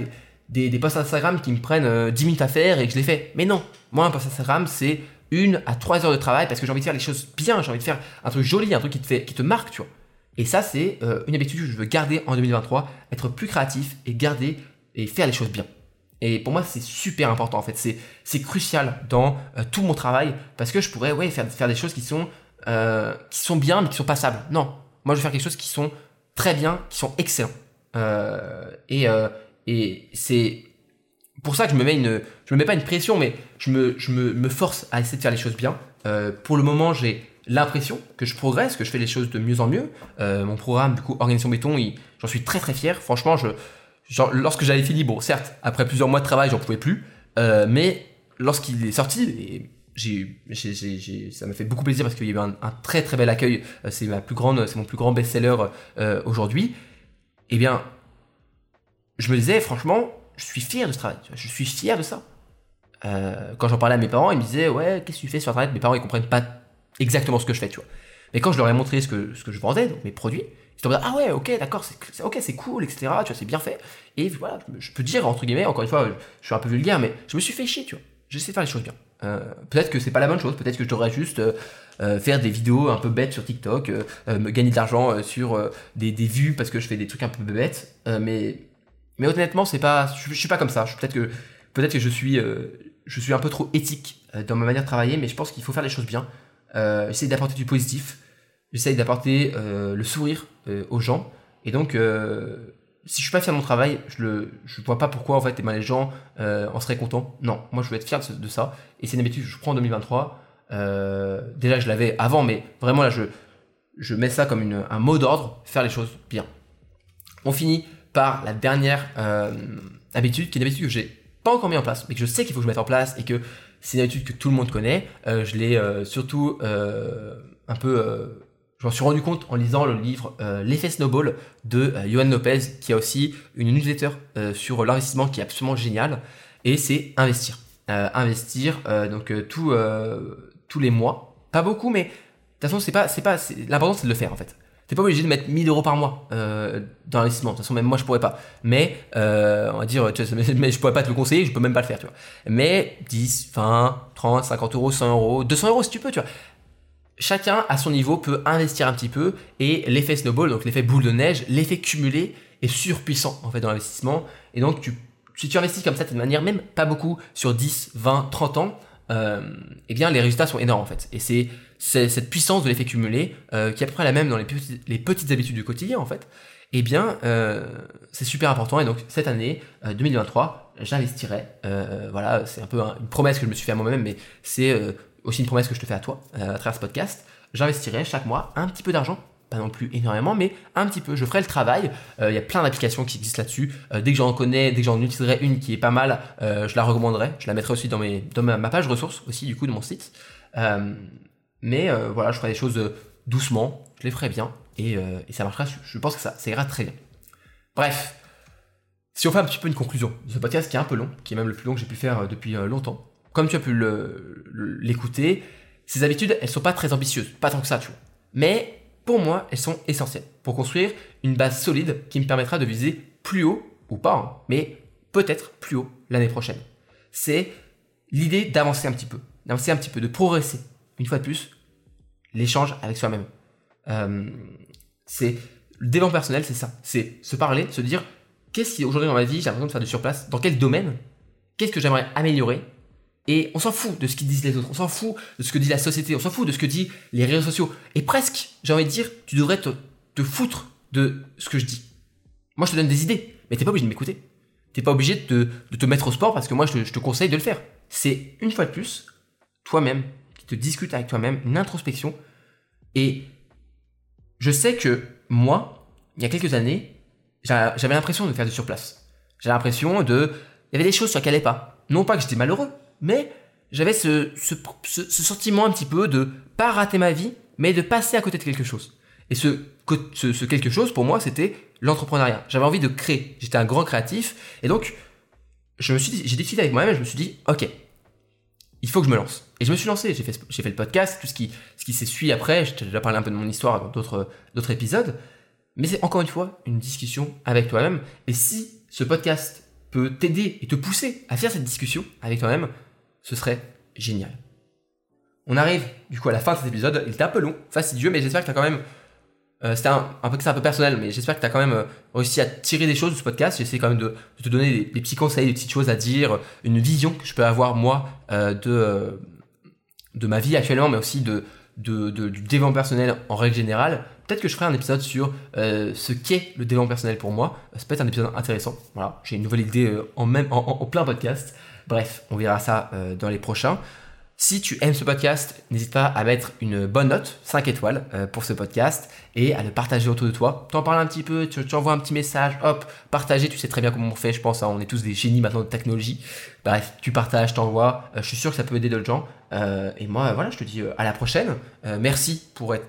[SPEAKER 1] des, posts Instagram qui me prennent 10 euh, minutes à faire et que je les fais. Mais non, moi, un post Instagram, c'est une à trois heures de travail parce que j'ai envie de faire les choses bien, j'ai envie de faire un truc joli, un truc qui te, fait, qui te marque, tu vois. Et ça, c'est euh, une habitude que je veux garder en 2023, être plus créatif et garder et faire les choses bien. Et pour moi, c'est super important en fait. C'est, crucial dans euh, tout mon travail parce que je pourrais ouais, faire, faire des choses qui sont, euh, qui sont bien mais qui sont passables. Non, moi je veux faire quelque chose qui sont très bien, qui sont excellents. et, et c'est pour ça que je me mets une, je me mets pas une pression, mais je me, je me, me force à essayer de faire les choses bien. pour le moment, j'ai l'impression que je progresse, que je fais les choses de mieux en mieux. Euh, mon programme, du coup, Organisation Béton, j'en suis très très fier. Franchement, lorsque j'avais fini, bon, certes, après plusieurs mois de travail, j'en pouvais plus, euh, mais lorsqu'il est sorti, et ça m'a fait beaucoup plaisir parce qu'il y a eu un, très très bel accueil. Euh, c'est ma plus grande, c'est mon plus grand best-seller aujourd'hui. Eh bien, je me disais, franchement, je suis fier de ce travail. Je suis fier de ça. quand j'en parlais à mes parents, ils me disaient, ouais, qu'est-ce que tu fais sur Internet? Mes parents, ils comprennent pas exactement ce que je fais, tu vois. Mais quand je leur ai montré ce que, ce que je vendais, donc mes produits, ils se ah ouais, ok, d'accord, c'est, ok, c'est cool, etc., tu vois, c'est bien fait. Et voilà, je peux dire, entre guillemets, encore une fois, je suis un peu vulgaire, mais je me suis fait chier, tu vois. J'essaie de faire les choses bien. Euh, peut-être que c'est pas la bonne chose, peut-être que je devrais juste euh, euh, faire des vidéos un peu bêtes sur TikTok, me gagner de l'argent sur des, des, vues parce que je fais des trucs un peu bêtes. mais, mais honnêtement, c'est pas, je, suis pas comme ça. Peut-être que, peut-être que je suis, je suis un peu trop éthique dans ma manière de travailler, mais je pense qu'il faut faire les choses bien. Euh, j'essaye d'apporter du positif, j'essaye d'apporter euh, le sourire euh, aux gens. Et donc, si je suis pas fier de mon travail, je je vois pas pourquoi en fait ben, les gens en seraient contents. Non, moi je veux être fier de, ça. Et c'est une habitude que je prends en 2023. déjà, je l'avais avant, mais vraiment là, je, je mets ça comme un mot d'ordre, faire les choses bien. On finit par la dernière habitude, qui est une habitude que j'ai pas encore mis en place, mais que je sais qu'il faut que je mette en place et que c'est une habitude que tout le monde connaît. Euh, je l'ai euh, surtout euh, un peu... je m'en suis rendu compte en lisant le livre L'effet Snowball de Johan Lopez, qui a aussi une newsletter sur l'investissement qui est absolument génial. Et c'est investir. investir donc tout, tous les mois. Pas beaucoup, mais de toute façon, c'est pas, c'est pas, l'important c'est de le faire en fait. T'es pas obligé de mettre 1000 euros par mois euh, dans l'investissement. De toute façon, même moi, je pourrais pas. Mais, euh, on va dire, tu vois, [LAUGHS] mais je pourrais pas te le conseiller, je peux même pas le faire, tu vois. Mais 10, 20, 30, 50 euros, 100 euros, 200 euros si tu peux, tu vois. Chacun, à son niveau, peut investir un petit peu et l'effet snowball, donc l'effet boule de neige, l'effet cumulé est surpuissant, en fait, dans l'investissement. Et donc, tu, si tu investis comme ça de manière, même pas beaucoup, sur 10, 20, 30 ans, euh, eh bien, les résultats sont énormes, en fait. Et c'est, cette puissance de l'effet cumulé, euh, qui est à peu près la même dans les, petites habitudes du quotidien en fait, eh bien euh, c'est super important. Et donc cette année 2023 euh, j'investirai, voilà c'est un peu une promesse que je me suis fait à moi-même mais c'est aussi une promesse que je te fais à toi à travers ce podcast, j'investirai chaque mois un petit peu d'argent pas non plus énormément, mais un petit peu. Je ferai le travail. Il y a plein d'applications qui existent là-dessus. dès que j'en connais, dès que j'en utiliserai une qui est pas mal, je la recommanderai. Je la mettrai aussi dans, mes, dans ma, page ressources aussi du coup de mon site. Mais euh, voilà, je ferai les choses euh, doucement, je les ferai bien, et, euh, et ça marchera, je pense que ça, ça ira très bien. Bref, Si on fait un petit peu une conclusion de ce podcast qui est un peu long, qui est même le plus long que j'ai pu faire depuis longtemps, comme tu as pu l'écouter, ces habitudes, elles sont pas très ambitieuses, pas tant que ça, tu vois. Mais pour moi, elles sont essentielles pour construire une base solide qui me permettra de viser plus haut, ou pas, hein, mais peut-être plus haut l'année prochaine. C'est l'idée d'avancer un petit peu, d'avancer un petit peu, de progresser. Une fois de plus, l'échange avec soi-même. Euh, c'est le développement personnel, c'est ça. C'est se parler, se dire qu'est-ce qui aujourd'hui dans ma vie j'ai l'impression de faire de surplace, dans quel domaine, qu'est-ce que j'aimerais améliorer? Et on s'en fout de ce qu'ils disent les autres, on s'en fout de ce que dit la société, on s'en fout de ce que disent les réseaux sociaux. Et presque, j'ai envie de dire, tu devrais te, te foutre de ce que je dis. Moi, je te donne des idées, mais t'es pas obligé de m'écouter. T'es pas obligé de, te mettre au sport parce que moi, je te, conseille de le faire. C'est une fois de plus, toi-même, qui te discute avec toi-même, une introspection. Et je sais que moi, il y a quelques années, j'avais l'impression de faire du surplace. J'avais l'impression de... Il y avait des choses sur lesquelles n'allait pas. Non pas que j'étais malheureux, mais j'avais ce, ce, sentiment un petit peu de pas rater ma vie, mais de passer à côté de quelque chose. Et ce, ce, quelque chose, pour moi, c'était l'entrepreneuriat. J'avais envie de créer. J'étais un grand créatif. Et donc, je me suis j'ai décidé avec moi-même, je me suis dit, OK, il faut que je me lance. Et je me suis lancé. J'ai fait, j'ai fait le podcast, tout ce qui, ce qui s'est suivi après. Je t'ai déjà parlé un peu de mon histoire dans d'autres, d'autres épisodes. Mais c'est encore une fois une discussion avec toi-même. Et si ce podcast peut t'aider et te pousser à faire cette discussion avec toi-même, ce serait génial. On arrive du coup à la fin de cet épisode. Il était un peu long, fastidieux, mais j'espère que tu as quand même euh, c'était un, un, peu un peu personnel, mais j'espère que tu as quand même euh, réussi à tirer des choses de ce podcast. J'essaie quand même de, te donner des, petits conseils, des petites choses à dire, une vision que je peux avoir moi euh, de de ma vie actuellement, mais aussi de, de, du développement personnel en règle générale. Peut-être que je ferai un épisode sur ce qu'est le développement personnel pour moi. Ça peut être un épisode intéressant. Voilà, j'ai une nouvelle idée en même en, plein podcast. Bref, on verra ça dans les prochains. Si tu aimes ce podcast, n'hésite pas à mettre une bonne note, 5 étoiles euh, pour ce podcast et à le partager autour de toi. T'en parles un petit peu, tu, envoies un petit message, hop, partager, tu sais très bien comment on fait, je pense, hein, on est tous des génies maintenant de technologie. Bref, tu partages, t'envoies, euh, je suis sûr que ça peut aider d'autres gens. Euh, et moi, voilà, je te dis à la prochaine. merci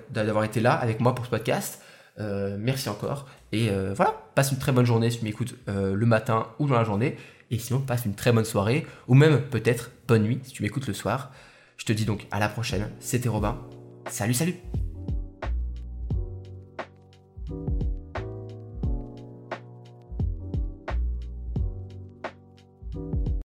[SPEAKER 1] d'avoir été là avec moi pour ce podcast. merci encore. Et voilà, passe une très bonne journée si tu m'écoutes le matin ou dans la journée. Et sinon, passe une très bonne soirée, ou même peut-être bonne nuit si tu m'écoutes le soir. Je te dis donc à la prochaine. C'était Robin. Salut, salut